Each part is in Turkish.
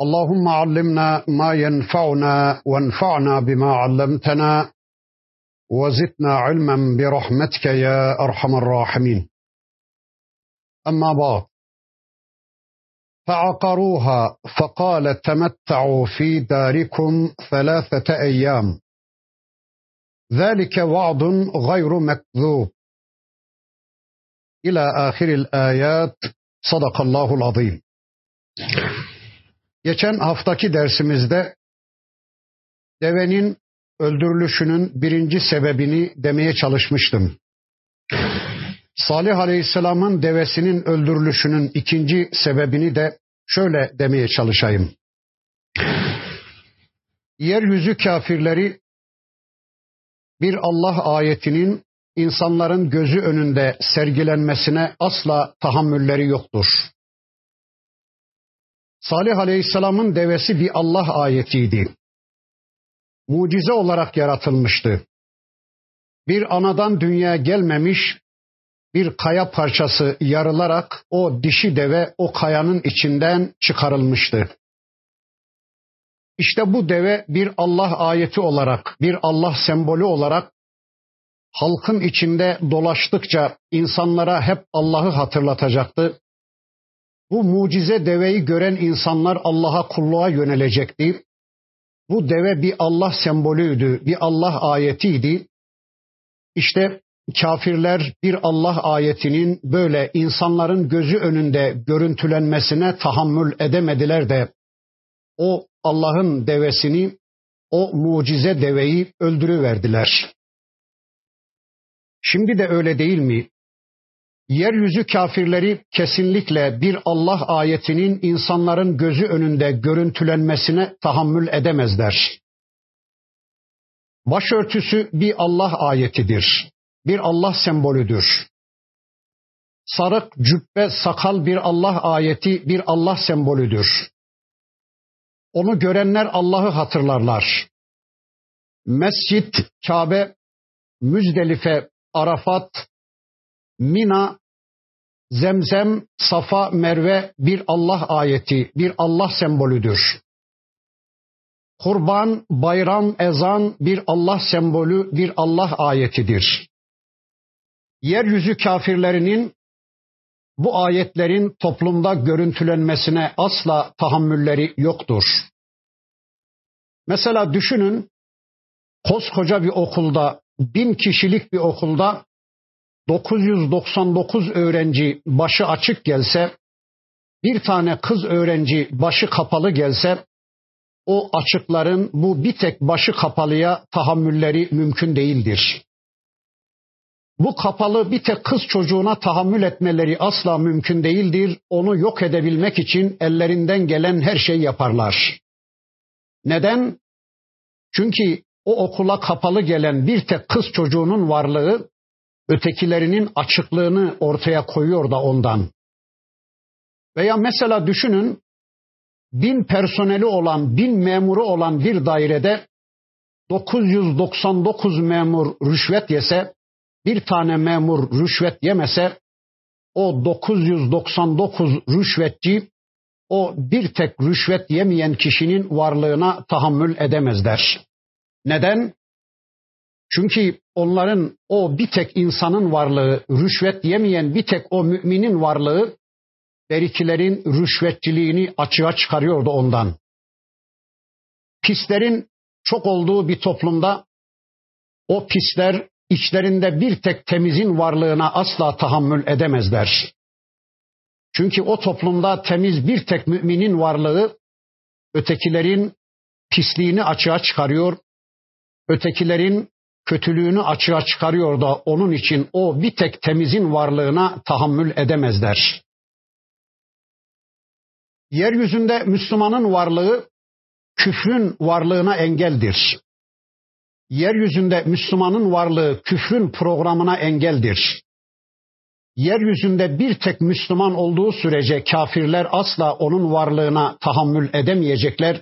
اللهم علمنا ما ينفعنا وانفعنا بما علمتنا وزدنا علما برحمتك يا أرحم الراحمين. أما بعد فعقروها فقال تمتعوا في داركم ثلاثة أيام. ذلك وعد غير مكذوب. إلى آخر الآيات صدق الله العظيم. Geçen haftaki dersimizde devenin öldürülüşünün birinci sebebini demeye çalışmıştım. Salih Aleyhisselam'ın devesinin öldürülüşünün ikinci sebebini de şöyle demeye çalışayım. Yeryüzü kafirleri bir Allah ayetinin insanların gözü önünde sergilenmesine asla tahammülleri yoktur. Salih Aleyhisselam'ın devesi bir Allah ayetiydi. Mucize olarak yaratılmıştı. Bir anadan dünyaya gelmemiş bir kaya parçası yarılarak o dişi deve o kayanın içinden çıkarılmıştı. İşte bu deve bir Allah ayeti olarak, bir Allah sembolü olarak halkın içinde dolaştıkça insanlara hep Allah'ı hatırlatacaktı bu mucize deveyi gören insanlar Allah'a kulluğa yönelecekti. Bu deve bir Allah sembolüydü, bir Allah ayetiydi. İşte kafirler bir Allah ayetinin böyle insanların gözü önünde görüntülenmesine tahammül edemediler de o Allah'ın devesini, o mucize deveyi öldürüverdiler. Şimdi de öyle değil mi? Yeryüzü kafirleri kesinlikle bir Allah ayetinin insanların gözü önünde görüntülenmesine tahammül edemezler. Başörtüsü bir Allah ayetidir. Bir Allah sembolüdür. Sarık, cübbe, sakal bir Allah ayeti, bir Allah sembolüdür. Onu görenler Allah'ı hatırlarlar. Mescit, Kabe, Müzdelife, Arafat, Mina, Zemzem, Safa, Merve bir Allah ayeti, bir Allah sembolüdür. Kurban, bayram, ezan bir Allah sembolü, bir Allah ayetidir. Yeryüzü kafirlerinin bu ayetlerin toplumda görüntülenmesine asla tahammülleri yoktur. Mesela düşünün koskoca bir okulda, bin kişilik bir okulda 999 öğrenci başı açık gelse, bir tane kız öğrenci başı kapalı gelse, o açıkların bu bir tek başı kapalıya tahammülleri mümkün değildir. Bu kapalı bir tek kız çocuğuna tahammül etmeleri asla mümkün değildir. Onu yok edebilmek için ellerinden gelen her şeyi yaparlar. Neden? Çünkü o okula kapalı gelen bir tek kız çocuğunun varlığı ötekilerinin açıklığını ortaya koyuyor da ondan. Veya mesela düşünün bin personeli olan, bin memuru olan bir dairede 999 memur rüşvet yese, bir tane memur rüşvet yemese, o 999 rüşvetçi o bir tek rüşvet yemeyen kişinin varlığına tahammül edemezler. Neden? Çünkü onların o bir tek insanın varlığı, rüşvet yemeyen bir tek o müminin varlığı berikilerin rüşvetçiliğini açığa çıkarıyordu ondan. Pislerin çok olduğu bir toplumda o pisler içlerinde bir tek temizin varlığına asla tahammül edemezler. Çünkü o toplumda temiz bir tek müminin varlığı ötekilerin pisliğini açığa çıkarıyor, ötekilerin kötülüğünü açığa çıkarıyor da onun için o bir tek temizin varlığına tahammül edemezler. Yeryüzünde Müslümanın varlığı küfrün varlığına engeldir. Yeryüzünde Müslümanın varlığı küfrün programına engeldir. Yeryüzünde bir tek Müslüman olduğu sürece kafirler asla onun varlığına tahammül edemeyecekler.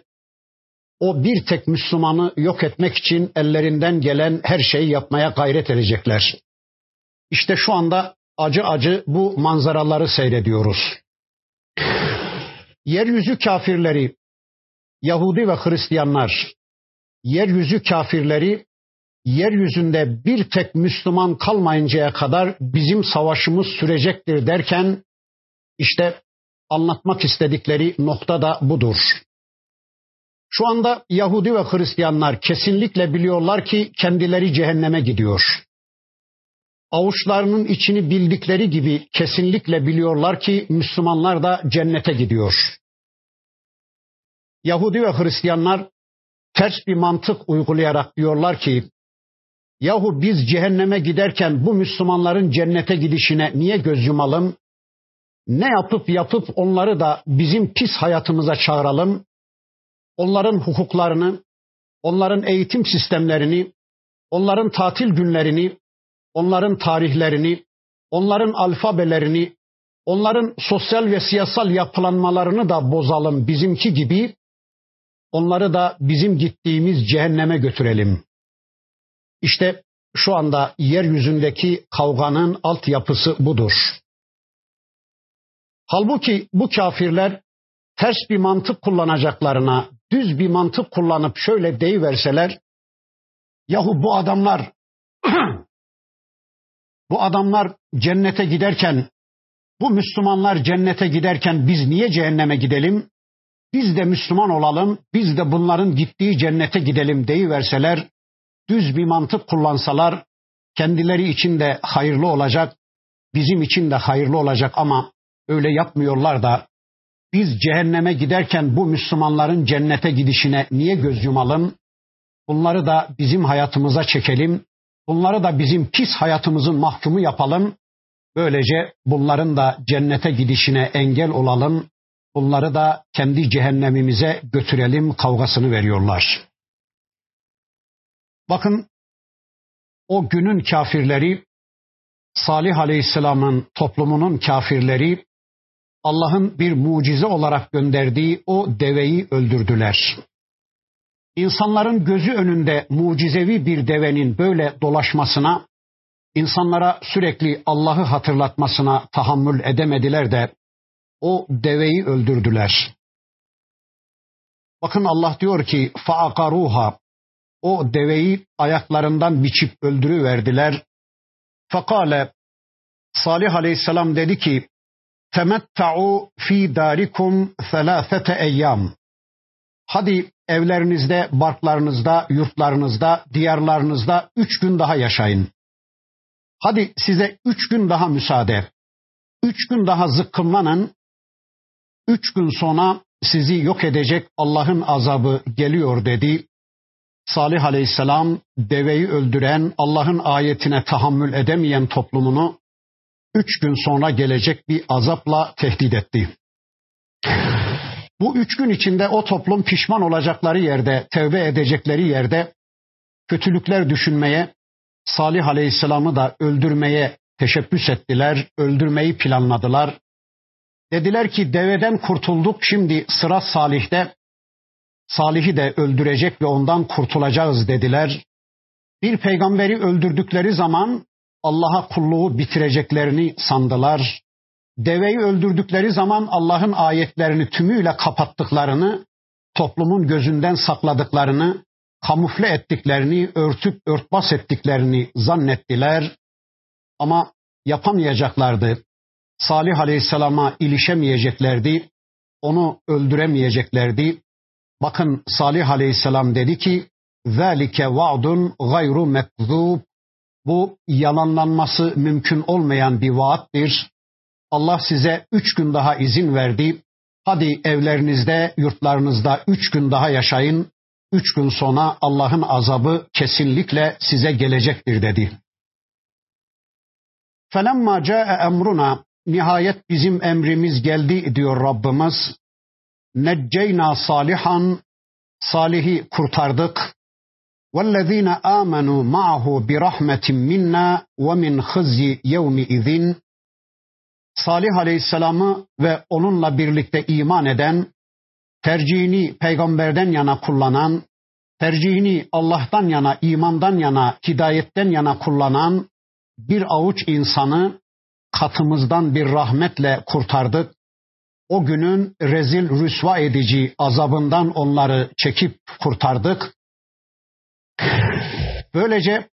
O bir tek Müslümanı yok etmek için ellerinden gelen her şeyi yapmaya gayret edecekler. İşte şu anda acı acı bu manzaraları seyrediyoruz. Yeryüzü kafirleri, Yahudi ve Hristiyanlar, yeryüzü kafirleri yeryüzünde bir tek Müslüman kalmayıncaya kadar bizim savaşımız sürecektir derken işte anlatmak istedikleri nokta da budur. Şu anda Yahudi ve Hristiyanlar kesinlikle biliyorlar ki kendileri cehenneme gidiyor. Avuçlarının içini bildikleri gibi kesinlikle biliyorlar ki Müslümanlar da cennete gidiyor. Yahudi ve Hristiyanlar ters bir mantık uygulayarak diyorlar ki yahu biz cehenneme giderken bu Müslümanların cennete gidişine niye göz yumalım? Ne yapıp yapıp onları da bizim pis hayatımıza çağıralım? Onların hukuklarını, onların eğitim sistemlerini, onların tatil günlerini, onların tarihlerini, onların alfabelerini, onların sosyal ve siyasal yapılanmalarını da bozalım bizimki gibi Onları da bizim gittiğimiz cehenneme götürelim. İşte şu anda yeryüzündeki kavganın altyapısı budur. Halbuki bu kafirler ters bir mantık kullanacaklarına düz bir mantık kullanıp şöyle deyiverseler yahu bu adamlar bu adamlar cennete giderken bu Müslümanlar cennete giderken biz niye cehenneme gidelim? biz de Müslüman olalım, biz de bunların gittiği cennete gidelim deyiverseler, düz bir mantık kullansalar, kendileri için de hayırlı olacak, bizim için de hayırlı olacak ama öyle yapmıyorlar da biz cehenneme giderken bu Müslümanların cennete gidişine niye göz yumalım? Bunları da bizim hayatımıza çekelim. Bunları da bizim pis hayatımızın mahkumu yapalım. Böylece bunların da cennete gidişine engel olalım. Bunları da kendi cehennemimize götürelim kavgasını veriyorlar. Bakın o günün kafirleri Salih Aleyhisselam'ın toplumunun kafirleri Allah'ın bir mucize olarak gönderdiği o deveyi öldürdüler. İnsanların gözü önünde mucizevi bir devenin böyle dolaşmasına, insanlara sürekli Allah'ı hatırlatmasına tahammül edemediler de o deveyi öldürdüler. Bakın Allah diyor ki faakaruha o deveyi ayaklarından biçip öldürüverdiler. Fakale Salih Aleyhisselam dedi ki temetta'u fi darikum selâfete eyyam. Hadi evlerinizde, barklarınızda, yurtlarınızda, diyarlarınızda üç gün daha yaşayın. Hadi size üç gün daha müsaade. Üç gün daha zıkkımlanın, Üç gün sonra sizi yok edecek Allah'ın azabı geliyor dedi. Salih aleyhisselam deveyi öldüren Allah'ın ayetine tahammül edemeyen toplumunu üç gün sonra gelecek bir azapla tehdit etti. Bu üç gün içinde o toplum pişman olacakları yerde, tevbe edecekleri yerde kötülükler düşünmeye, Salih Aleyhisselam'ı da öldürmeye teşebbüs ettiler, öldürmeyi planladılar. Dediler ki deveden kurtulduk şimdi sıra Salih'te. Salih'i de öldürecek ve ondan kurtulacağız dediler. Bir peygamberi öldürdükleri zaman Allah'a kulluğu bitireceklerini sandılar. Deveyi öldürdükleri zaman Allah'ın ayetlerini tümüyle kapattıklarını, toplumun gözünden sakladıklarını, kamufle ettiklerini, örtüp örtbas ettiklerini zannettiler. Ama yapamayacaklardı. Salih Aleyhisselam'a ilişemeyeceklerdi. Onu öldüremeyeceklerdi. Bakın Salih Aleyhisselam dedi ki: "Zalike vaadun gayru mekzub." Bu yalanlanması mümkün olmayan bir vaattir. Allah size üç gün daha izin verdi. Hadi evlerinizde, yurtlarınızda üç gün daha yaşayın. Üç gün sonra Allah'ın azabı kesinlikle size gelecektir dedi. فَلَمَّا جَاءَ emruna Nihayet bizim emrimiz geldi diyor Rabbimiz. Necceyna salihan Salih'i kurtardık. وَالَّذ۪ينَ آمَنُوا مَعَهُ بِرَحْمَةٍ مِنَّا وَمِنْ خِزْيِ يَوْمِ اِذٍ Salih Aleyhisselam'ı ve onunla birlikte iman eden, tercihini peygamberden yana kullanan, tercihini Allah'tan yana, imandan yana, hidayetten yana kullanan bir avuç insanı katımızdan bir rahmetle kurtardık. O günün rezil rüsva edici azabından onları çekip kurtardık. Böylece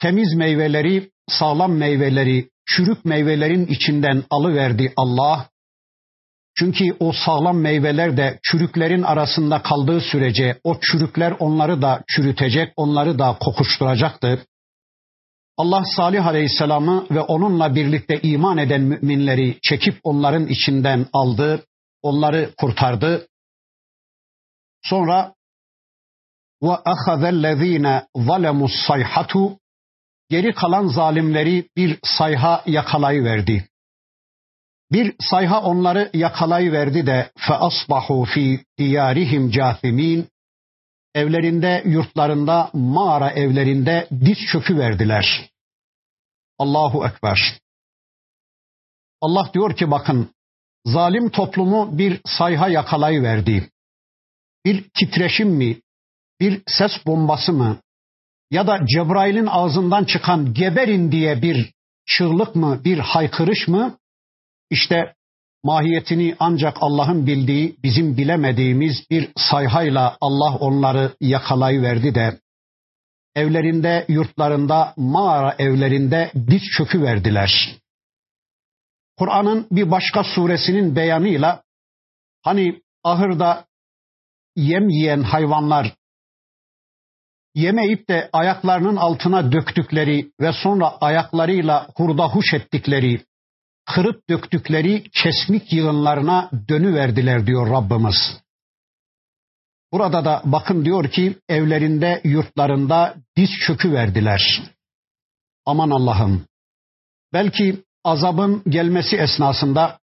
temiz meyveleri, sağlam meyveleri, çürük meyvelerin içinden alıverdi Allah. Çünkü o sağlam meyveler de çürüklerin arasında kaldığı sürece o çürükler onları da çürütecek, onları da kokuşturacaktır. Allah Salih Aleyhisselam'ı ve onunla birlikte iman eden müminleri çekip onların içinden aldı, onları kurtardı. Sonra ve ahazellezine zalemus sayhatu geri kalan zalimleri bir sayha yakalayıverdi. Bir sayha onları yakalayıverdi de asbahu fi diyarihim cathimin evlerinde, yurtlarında, mağara evlerinde diz çökü verdiler. Allahu Ekber. Allah diyor ki bakın zalim toplumu bir sayha yakalayıverdi. Bir titreşim mi, bir ses bombası mı ya da Cebrail'in ağzından çıkan geberin diye bir çığlık mı, bir haykırış mı? İşte mahiyetini ancak Allah'ın bildiği, bizim bilemediğimiz bir sayhayla Allah onları yakalayıverdi de evlerinde, yurtlarında, mağara evlerinde diz çökü verdiler. Kur'an'ın bir başka suresinin beyanıyla hani ahırda yem yiyen hayvanlar yemeyip de ayaklarının altına döktükleri ve sonra ayaklarıyla hurda huş ettikleri, kırıp döktükleri kesmik yığınlarına dönüverdiler diyor Rabbimiz. Burada da bakın diyor ki evlerinde, yurtlarında diz çökü verdiler. Aman Allah'ım. Belki azabın gelmesi esnasında,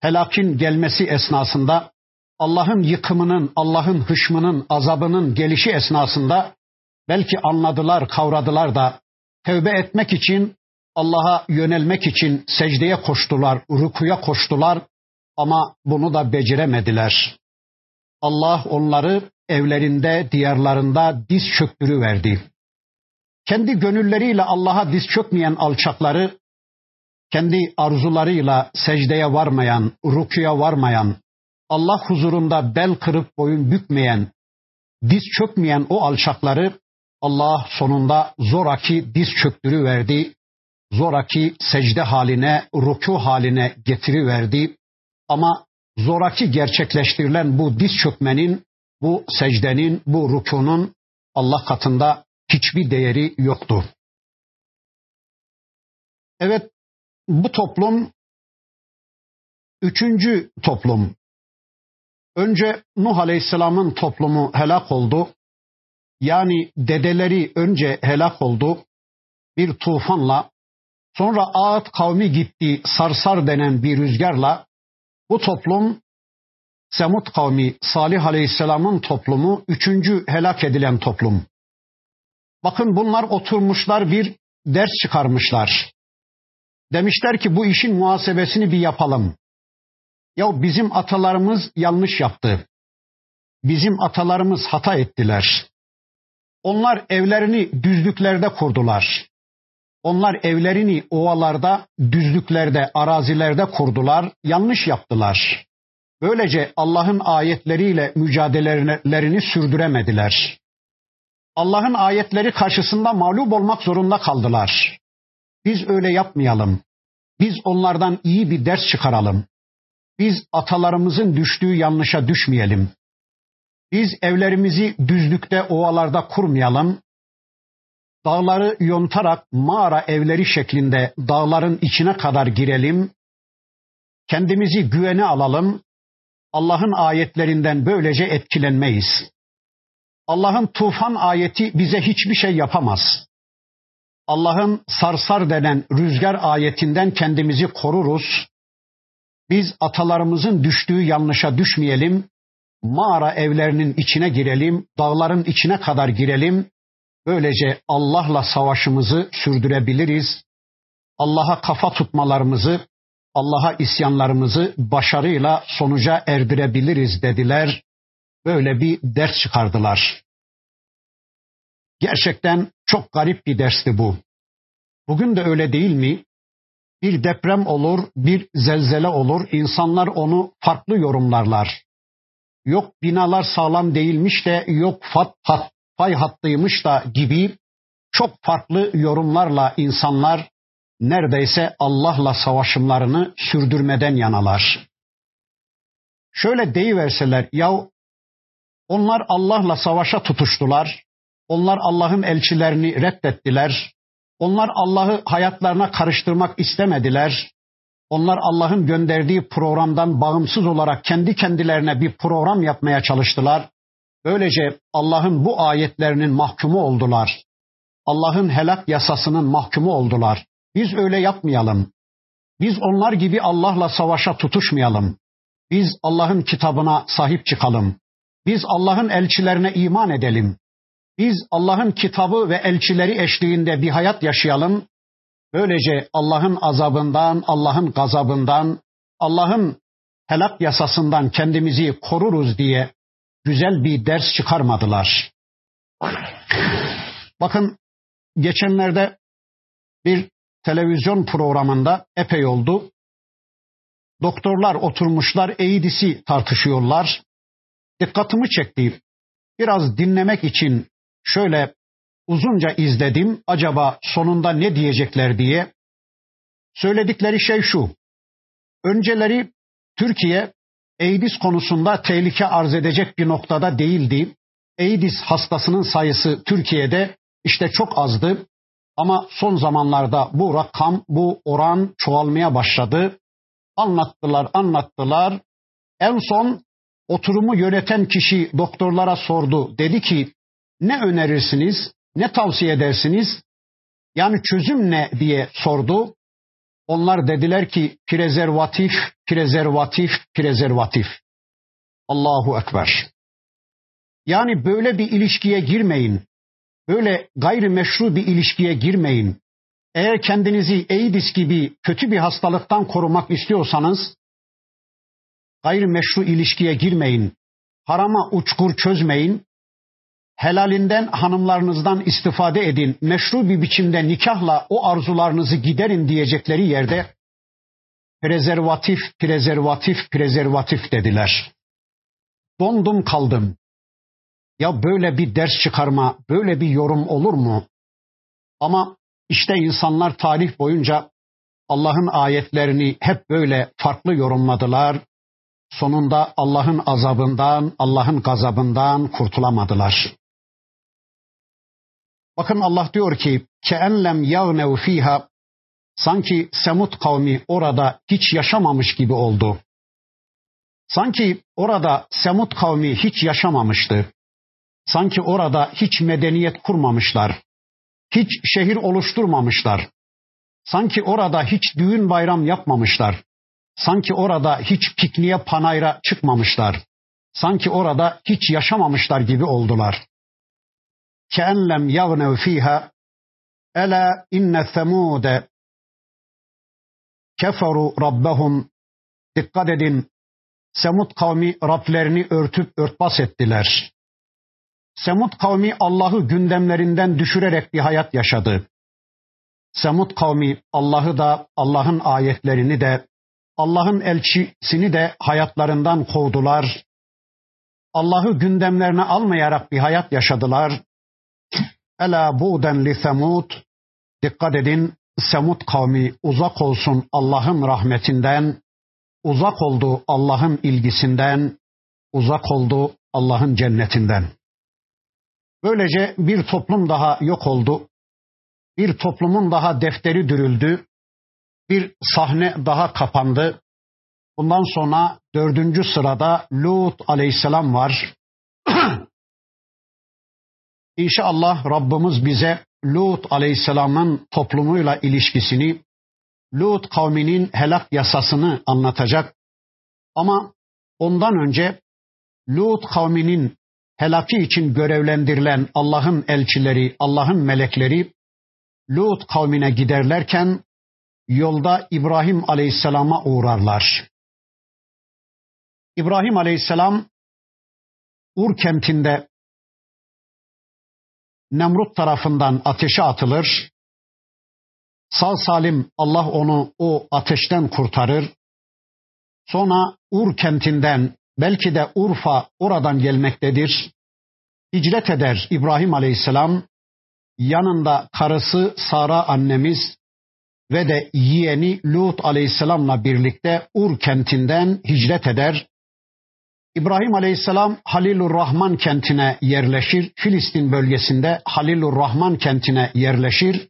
helakin gelmesi esnasında, Allah'ın yıkımının, Allah'ın hışmının, azabının gelişi esnasında belki anladılar, kavradılar da tevbe etmek için, Allah'a yönelmek için secdeye koştular, rukuya koştular ama bunu da beceremediler. Allah onları evlerinde, diyarlarında diz çöktürüverdi. Kendi gönülleriyle Allah'a diz çökmeyen alçakları, kendi arzularıyla secdeye varmayan, rukuya varmayan, Allah huzurunda bel kırıp boyun bükmeyen, diz çökmeyen o alçakları Allah sonunda zoraki diz çöktürüverdi, zoraki secde haline, ruku haline getiriverdi. Ama zoraki gerçekleştirilen bu diz çökmenin, bu secdenin, bu rukunun Allah katında hiçbir değeri yoktu. Evet, bu toplum üçüncü toplum. Önce Nuh Aleyhisselam'ın toplumu helak oldu. Yani dedeleri önce helak oldu bir tufanla. Sonra Ağat kavmi gitti sarsar denen bir rüzgarla bu toplum Semut kavmi Salih Aleyhisselam'ın toplumu üçüncü helak edilen toplum. Bakın bunlar oturmuşlar bir ders çıkarmışlar. Demişler ki bu işin muhasebesini bir yapalım. Ya bizim atalarımız yanlış yaptı. Bizim atalarımız hata ettiler. Onlar evlerini düzlüklerde kurdular. Onlar evlerini ovalarda, düzlüklerde, arazilerde kurdular, yanlış yaptılar. Böylece Allah'ın ayetleriyle mücadelelerini sürdüremediler. Allah'ın ayetleri karşısında mağlup olmak zorunda kaldılar. Biz öyle yapmayalım. Biz onlardan iyi bir ders çıkaralım. Biz atalarımızın düştüğü yanlışa düşmeyelim. Biz evlerimizi düzlükte, ovalarda kurmayalım. Dağları yontarak mağara evleri şeklinde dağların içine kadar girelim. Kendimizi güvene alalım. Allah'ın ayetlerinden böylece etkilenmeyiz. Allah'ın tufan ayeti bize hiçbir şey yapamaz. Allah'ın sarsar denen rüzgar ayetinden kendimizi koruruz. Biz atalarımızın düştüğü yanlışa düşmeyelim mağara evlerinin içine girelim, dağların içine kadar girelim. Böylece Allah'la savaşımızı sürdürebiliriz. Allah'a kafa tutmalarımızı, Allah'a isyanlarımızı başarıyla sonuca erdirebiliriz dediler. Böyle bir ders çıkardılar. Gerçekten çok garip bir dersti bu. Bugün de öyle değil mi? Bir deprem olur, bir zelzele olur, insanlar onu farklı yorumlarlar. Yok binalar sağlam değilmiş de, yok fat, hat, fay hattıymış da gibi çok farklı yorumlarla insanlar neredeyse Allah'la savaşımlarını sürdürmeden yanalar. Şöyle deyiverseler, ya onlar Allah'la savaşa tutuştular, onlar Allah'ın elçilerini reddettiler, onlar Allah'ı hayatlarına karıştırmak istemediler, onlar Allah'ın gönderdiği programdan bağımsız olarak kendi kendilerine bir program yapmaya çalıştılar. Böylece Allah'ın bu ayetlerinin mahkumu oldular. Allah'ın helak yasasının mahkumu oldular. Biz öyle yapmayalım. Biz onlar gibi Allah'la savaşa tutuşmayalım. Biz Allah'ın kitabına sahip çıkalım. Biz Allah'ın elçilerine iman edelim. Biz Allah'ın kitabı ve elçileri eşliğinde bir hayat yaşayalım. Böylece Allah'ın azabından, Allah'ın gazabından, Allah'ın helak yasasından kendimizi koruruz diye güzel bir ders çıkarmadılar. Bakın geçenlerde bir televizyon programında epey oldu. Doktorlar oturmuşlar, eğdisi tartışıyorlar. Dikkatimi çekti. Biraz dinlemek için şöyle uzunca izledim. Acaba sonunda ne diyecekler diye. Söyledikleri şey şu. Önceleri Türkiye AIDS konusunda tehlike arz edecek bir noktada değildi. AIDS hastasının sayısı Türkiye'de işte çok azdı. Ama son zamanlarda bu rakam, bu oran çoğalmaya başladı. Anlattılar, anlattılar. En son oturumu yöneten kişi doktorlara sordu. Dedi ki ne önerirsiniz, ne tavsiye edersiniz? Yani çözüm ne diye sordu. Onlar dediler ki prezervatif, prezervatif, prezervatif. Allahu Ekber. Yani böyle bir ilişkiye girmeyin. Böyle gayrimeşru bir ilişkiye girmeyin. Eğer kendinizi AIDS gibi kötü bir hastalıktan korumak istiyorsanız gayrimeşru ilişkiye girmeyin. Harama uçkur çözmeyin. Helalinden hanımlarınızdan istifade edin. Meşru bir biçimde nikahla o arzularınızı giderin diyecekleri yerde prezervatif, prezervatif, prezervatif dediler. Dondum kaldım. Ya böyle bir ders çıkarma, böyle bir yorum olur mu? Ama işte insanlar tarih boyunca Allah'ın ayetlerini hep böyle farklı yorumladılar. Sonunda Allah'ın azabından, Allah'ın gazabından kurtulamadılar. Bakın Allah diyor ki keellem yağnev fiha sanki Semut kavmi orada hiç yaşamamış gibi oldu. Sanki orada Semut kavmi hiç yaşamamıştı. Sanki orada hiç medeniyet kurmamışlar. Hiç şehir oluşturmamışlar. Sanki orada hiç düğün bayram yapmamışlar. Sanki orada hiç pikniğe panayra çıkmamışlar. Sanki orada hiç yaşamamışlar gibi oldular. Keenlem yagnev fiha Ela inne semude keferu rabbahum dikkat edin Semut kavmi Rablerini örtüp örtbas ettiler. Semut kavmi Allah'ı gündemlerinden düşürerek bir hayat yaşadı. Semut kavmi Allah'ı da Allah'ın ayetlerini de Allah'ın elçisini de hayatlarından kovdular. Allah'ı gündemlerine almayarak bir hayat yaşadılar. Ela buden li semud. Dikkat edin Semut kavmi uzak olsun Allah'ın rahmetinden, uzak oldu Allah'ın ilgisinden, uzak oldu Allah'ın cennetinden. Böylece bir toplum daha yok oldu. Bir toplumun daha defteri dürüldü. Bir sahne daha kapandı. Bundan sonra dördüncü sırada Lut aleyhisselam var. İnşallah Rabbimiz bize Lut aleyhisselamın toplumuyla ilişkisini, Lut kavminin helak yasasını anlatacak. Ama ondan önce Lut kavminin helaki için görevlendirilen Allah'ın elçileri, Allah'ın melekleri Lut kavmine giderlerken yolda İbrahim Aleyhisselam'a uğrarlar. İbrahim Aleyhisselam Ur kentinde Nemrut tarafından ateşe atılır. Sağ salim Allah onu o ateşten kurtarır. Sonra Ur kentinden belki de Urfa oradan gelmektedir. Hicret eder İbrahim Aleyhisselam. Yanında karısı Sara annemiz ve de yeğeni Lut Aleyhisselam'la birlikte Ur kentinden hicret eder. İbrahim Aleyhisselam Halilur Rahman kentine yerleşir. Filistin bölgesinde Halilur Rahman kentine yerleşir.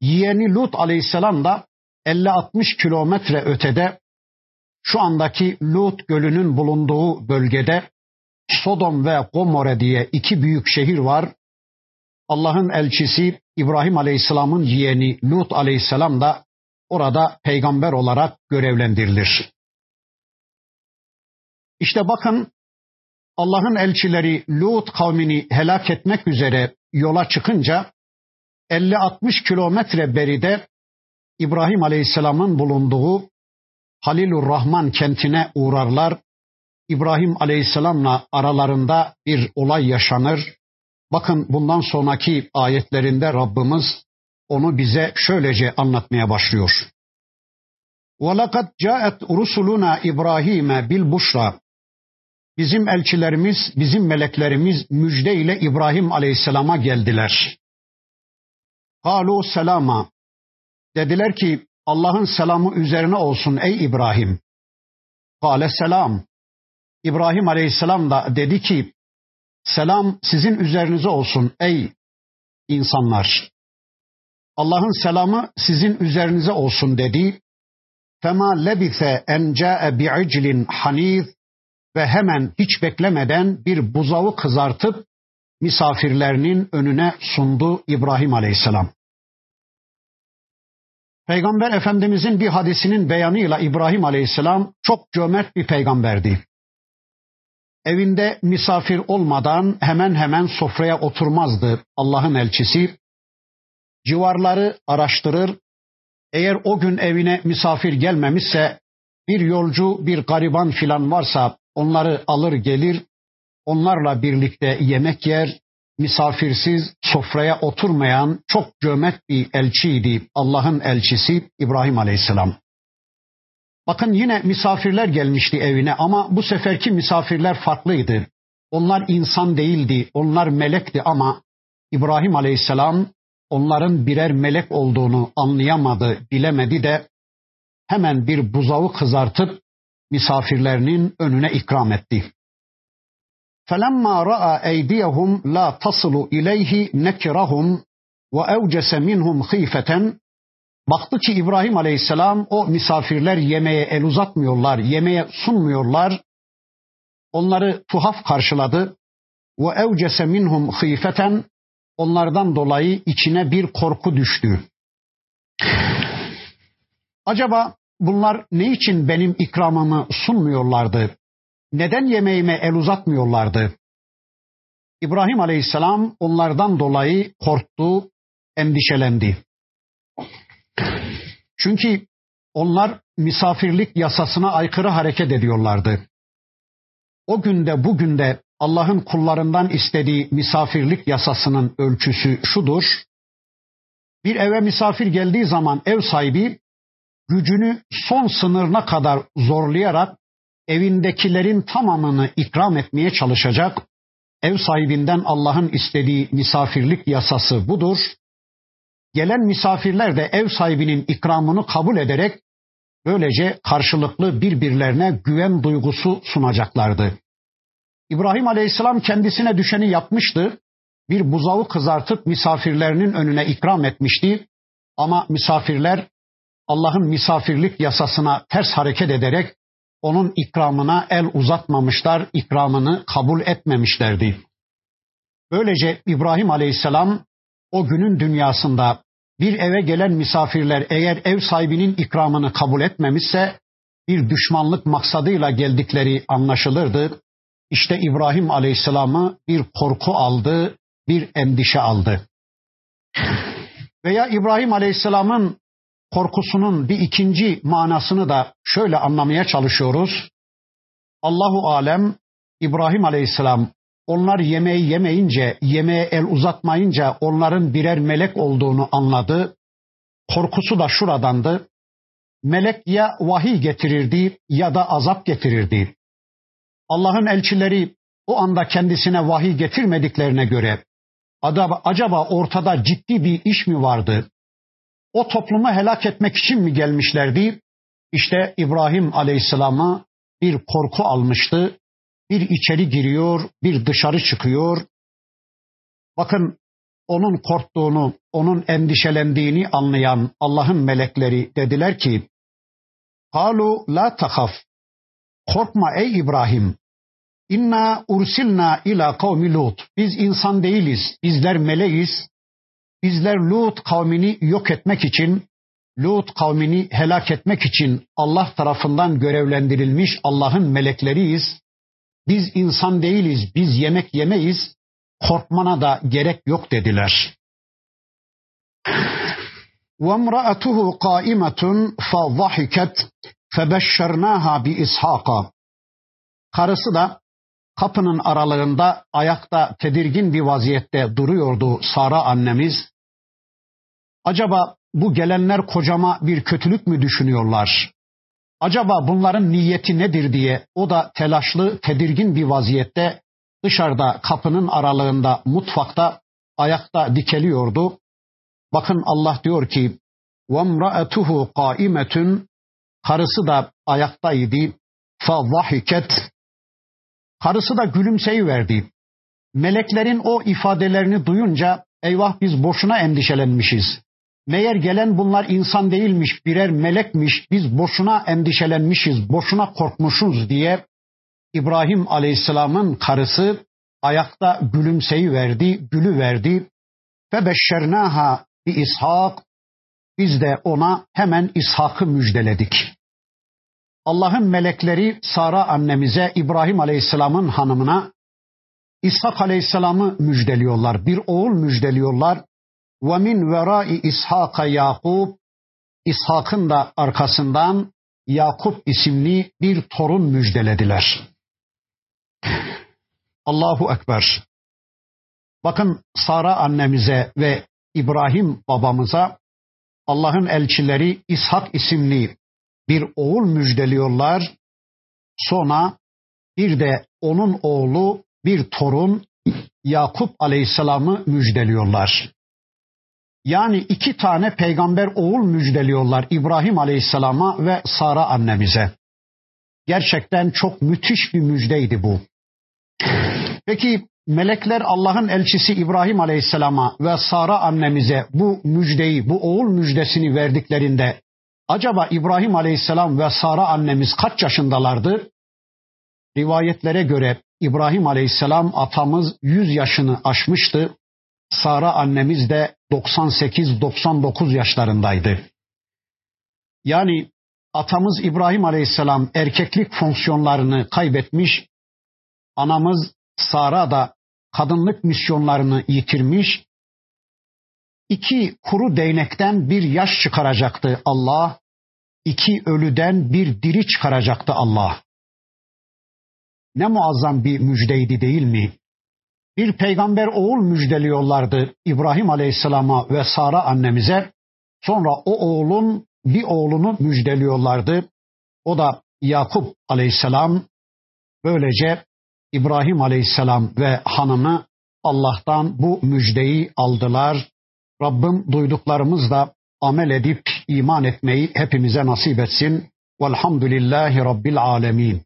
Yeğeni Lut Aleyhisselam da 50-60 kilometre ötede şu andaki Lut Gölü'nün bulunduğu bölgede Sodom ve Gomorre diye iki büyük şehir var. Allah'ın elçisi İbrahim Aleyhisselam'ın yeğeni Lut Aleyhisselam da orada peygamber olarak görevlendirilir. İşte bakın Allah'ın elçileri Lut kavmini helak etmek üzere yola çıkınca 50-60 kilometre beride İbrahim Aleyhisselam'ın bulunduğu Halilur Rahman kentine uğrarlar. İbrahim Aleyhisselam'la aralarında bir olay yaşanır. Bakın bundan sonraki ayetlerinde Rabbimiz onu bize şöylece anlatmaya başlıyor. وَلَقَدْ جَاءَتْ رُسُلُنَا İbrahim'e bil buşra. Bizim elçilerimiz, bizim meleklerimiz müjde ile İbrahim Aleyhisselam'a geldiler. Kalu selama. Dediler ki Allah'ın selamı üzerine olsun ey İbrahim. Kale selam. İbrahim Aleyhisselam da dedi ki selam sizin üzerinize olsun ey insanlar. Allah'ın selamı sizin üzerinize olsun dedi. Fema lebise en ca'e bi'iclin hanif ve hemen hiç beklemeden bir buzağı kızartıp misafirlerinin önüne sundu İbrahim Aleyhisselam. Peygamber Efendimizin bir hadisinin beyanıyla İbrahim Aleyhisselam çok cömert bir peygamberdi. Evinde misafir olmadan hemen hemen sofraya oturmazdı Allah'ın elçisi. Civarları araştırır. Eğer o gün evine misafir gelmemişse bir yolcu, bir gariban filan varsa onları alır gelir, onlarla birlikte yemek yer, misafirsiz sofraya oturmayan çok cömert bir elçiydi Allah'ın elçisi İbrahim Aleyhisselam. Bakın yine misafirler gelmişti evine ama bu seferki misafirler farklıydı. Onlar insan değildi, onlar melekti ama İbrahim Aleyhisselam onların birer melek olduğunu anlayamadı, bilemedi de hemen bir buzağı kızartıp misafirlerinin önüne ikram etti. فَلَمَّا رَأَى اَيْدِيَهُمْ لَا تَصِلُ اِلَيْهِ نَكِرَهُمْ وَاَوْجَسَ مِنْهُمْ خِيفَةً Baktı ki İbrahim Aleyhisselam o misafirler yemeğe el uzatmıyorlar, yemeğe sunmuyorlar. Onları tuhaf karşıladı. Ve evcese minhum hifeten onlardan dolayı içine bir korku düştü. Acaba bunlar ne için benim ikramımı sunmuyorlardı? Neden yemeğime el uzatmıyorlardı? İbrahim Aleyhisselam onlardan dolayı korktu, endişelendi. Çünkü onlar misafirlik yasasına aykırı hareket ediyorlardı. O günde bugün de Allah'ın kullarından istediği misafirlik yasasının ölçüsü şudur. Bir eve misafir geldiği zaman ev sahibi gücünü son sınırına kadar zorlayarak evindekilerin tamamını ikram etmeye çalışacak. Ev sahibinden Allah'ın istediği misafirlik yasası budur. Gelen misafirler de ev sahibinin ikramını kabul ederek böylece karşılıklı birbirlerine güven duygusu sunacaklardı. İbrahim Aleyhisselam kendisine düşeni yapmıştı. Bir buzağı kızartıp misafirlerinin önüne ikram etmişti. Ama misafirler Allah'ın misafirlik yasasına ters hareket ederek onun ikramına el uzatmamışlar, ikramını kabul etmemişlerdi. Böylece İbrahim Aleyhisselam o günün dünyasında bir eve gelen misafirler eğer ev sahibinin ikramını kabul etmemişse bir düşmanlık maksadıyla geldikleri anlaşılırdı. İşte İbrahim Aleyhisselam'ı bir korku aldı, bir endişe aldı. Veya İbrahim Aleyhisselam'ın korkusunun bir ikinci manasını da şöyle anlamaya çalışıyoruz. Allahu alem İbrahim Aleyhisselam onlar yemeği yemeyince, yemeğe el uzatmayınca onların birer melek olduğunu anladı. Korkusu da şuradandı. Melek ya vahiy getirirdi ya da azap getirirdi. Allah'ın elçileri o anda kendisine vahiy getirmediklerine göre acaba ortada ciddi bir iş mi vardı? O toplumu helak etmek için mi gelmişlerdi? İşte İbrahim Aleyhisselam'a bir korku almıştı. Bir içeri giriyor, bir dışarı çıkıyor. Bakın onun korktuğunu, onun endişelendiğini anlayan Allah'ın melekleri dediler ki, Kalu la takaf. Korkma ey İbrahim. İnna ursilna ila kavmi Lut. Biz insan değiliz. Bizler meleğiz Bizler Lut kavmini yok etmek için, Lut kavmini helak etmek için Allah tarafından görevlendirilmiş Allah'ın melekleriyiz. Biz insan değiliz, biz yemek yemeyiz. Korkmana da gerek yok dediler. وَامْرَأَتُهُ قَائِمَةٌ فَضَحِكَتْ فَبَشَّرْنَاهَا بِإِسْحَاقَ Karısı da kapının aralığında ayakta tedirgin bir vaziyette duruyordu Sara annemiz. Acaba bu gelenler kocama bir kötülük mü düşünüyorlar? Acaba bunların niyeti nedir diye o da telaşlı, tedirgin bir vaziyette dışarıda kapının aralığında mutfakta ayakta dikeliyordu. Bakın Allah diyor ki: "Vemra'atuhu qaimetun" Karısı da ayaktaydı. "Fadhahiket" Karısı da gülümseyiverdi. Meleklerin o ifadelerini duyunca eyvah biz boşuna endişelenmişiz. Meğer gelen bunlar insan değilmiş, birer melekmiş, biz boşuna endişelenmişiz, boşuna korkmuşuz diye İbrahim Aleyhisselam'ın karısı ayakta gülümseyi verdi, gülü verdi. Ve beşşernaha bi İshak. Biz de ona hemen İshak'ı müjdeledik. Allah'ın melekleri Sara annemize İbrahim Aleyhisselam'ın hanımına İshak Aleyhisselam'ı müjdeliyorlar. Bir oğul müjdeliyorlar. Ve min verai İshak'a Yakub İshak'ın da arkasından Yakup isimli bir torun müjdelediler. Allahu Ekber. Bakın Sara annemize ve İbrahim babamıza Allah'ın elçileri İshak isimli bir oğul müjdeliyorlar. Sonra bir de onun oğlu bir torun Yakup Aleyhisselam'ı müjdeliyorlar. Yani iki tane peygamber oğul müjdeliyorlar İbrahim Aleyhisselam'a ve Sara annemize. Gerçekten çok müthiş bir müjdeydi bu. Peki melekler Allah'ın elçisi İbrahim Aleyhisselam'a ve Sara annemize bu müjdeyi, bu oğul müjdesini verdiklerinde acaba İbrahim Aleyhisselam ve Sara annemiz kaç yaşındalardı? Rivayetlere göre İbrahim Aleyhisselam atamız 100 yaşını aşmıştı. Sara annemiz de 98-99 yaşlarındaydı. Yani atamız İbrahim Aleyhisselam erkeklik fonksiyonlarını kaybetmiş, anamız Sara da kadınlık misyonlarını yitirmiş, iki kuru değnekten bir yaş çıkaracaktı Allah, iki ölüden bir diri çıkaracaktı Allah. Ne muazzam bir müjdeydi değil mi? Bir peygamber oğul müjdeliyorlardı İbrahim Aleyhisselam'a ve Sara annemize. Sonra o oğlun bir oğlunu müjdeliyorlardı. O da Yakup Aleyhisselam. Böylece İbrahim Aleyhisselam ve hanımı Allah'tan bu müjdeyi aldılar. Rabbim duyduklarımızla amel edip iman etmeyi hepimize nasip etsin. Velhamdülillahi Rabbil Alemin.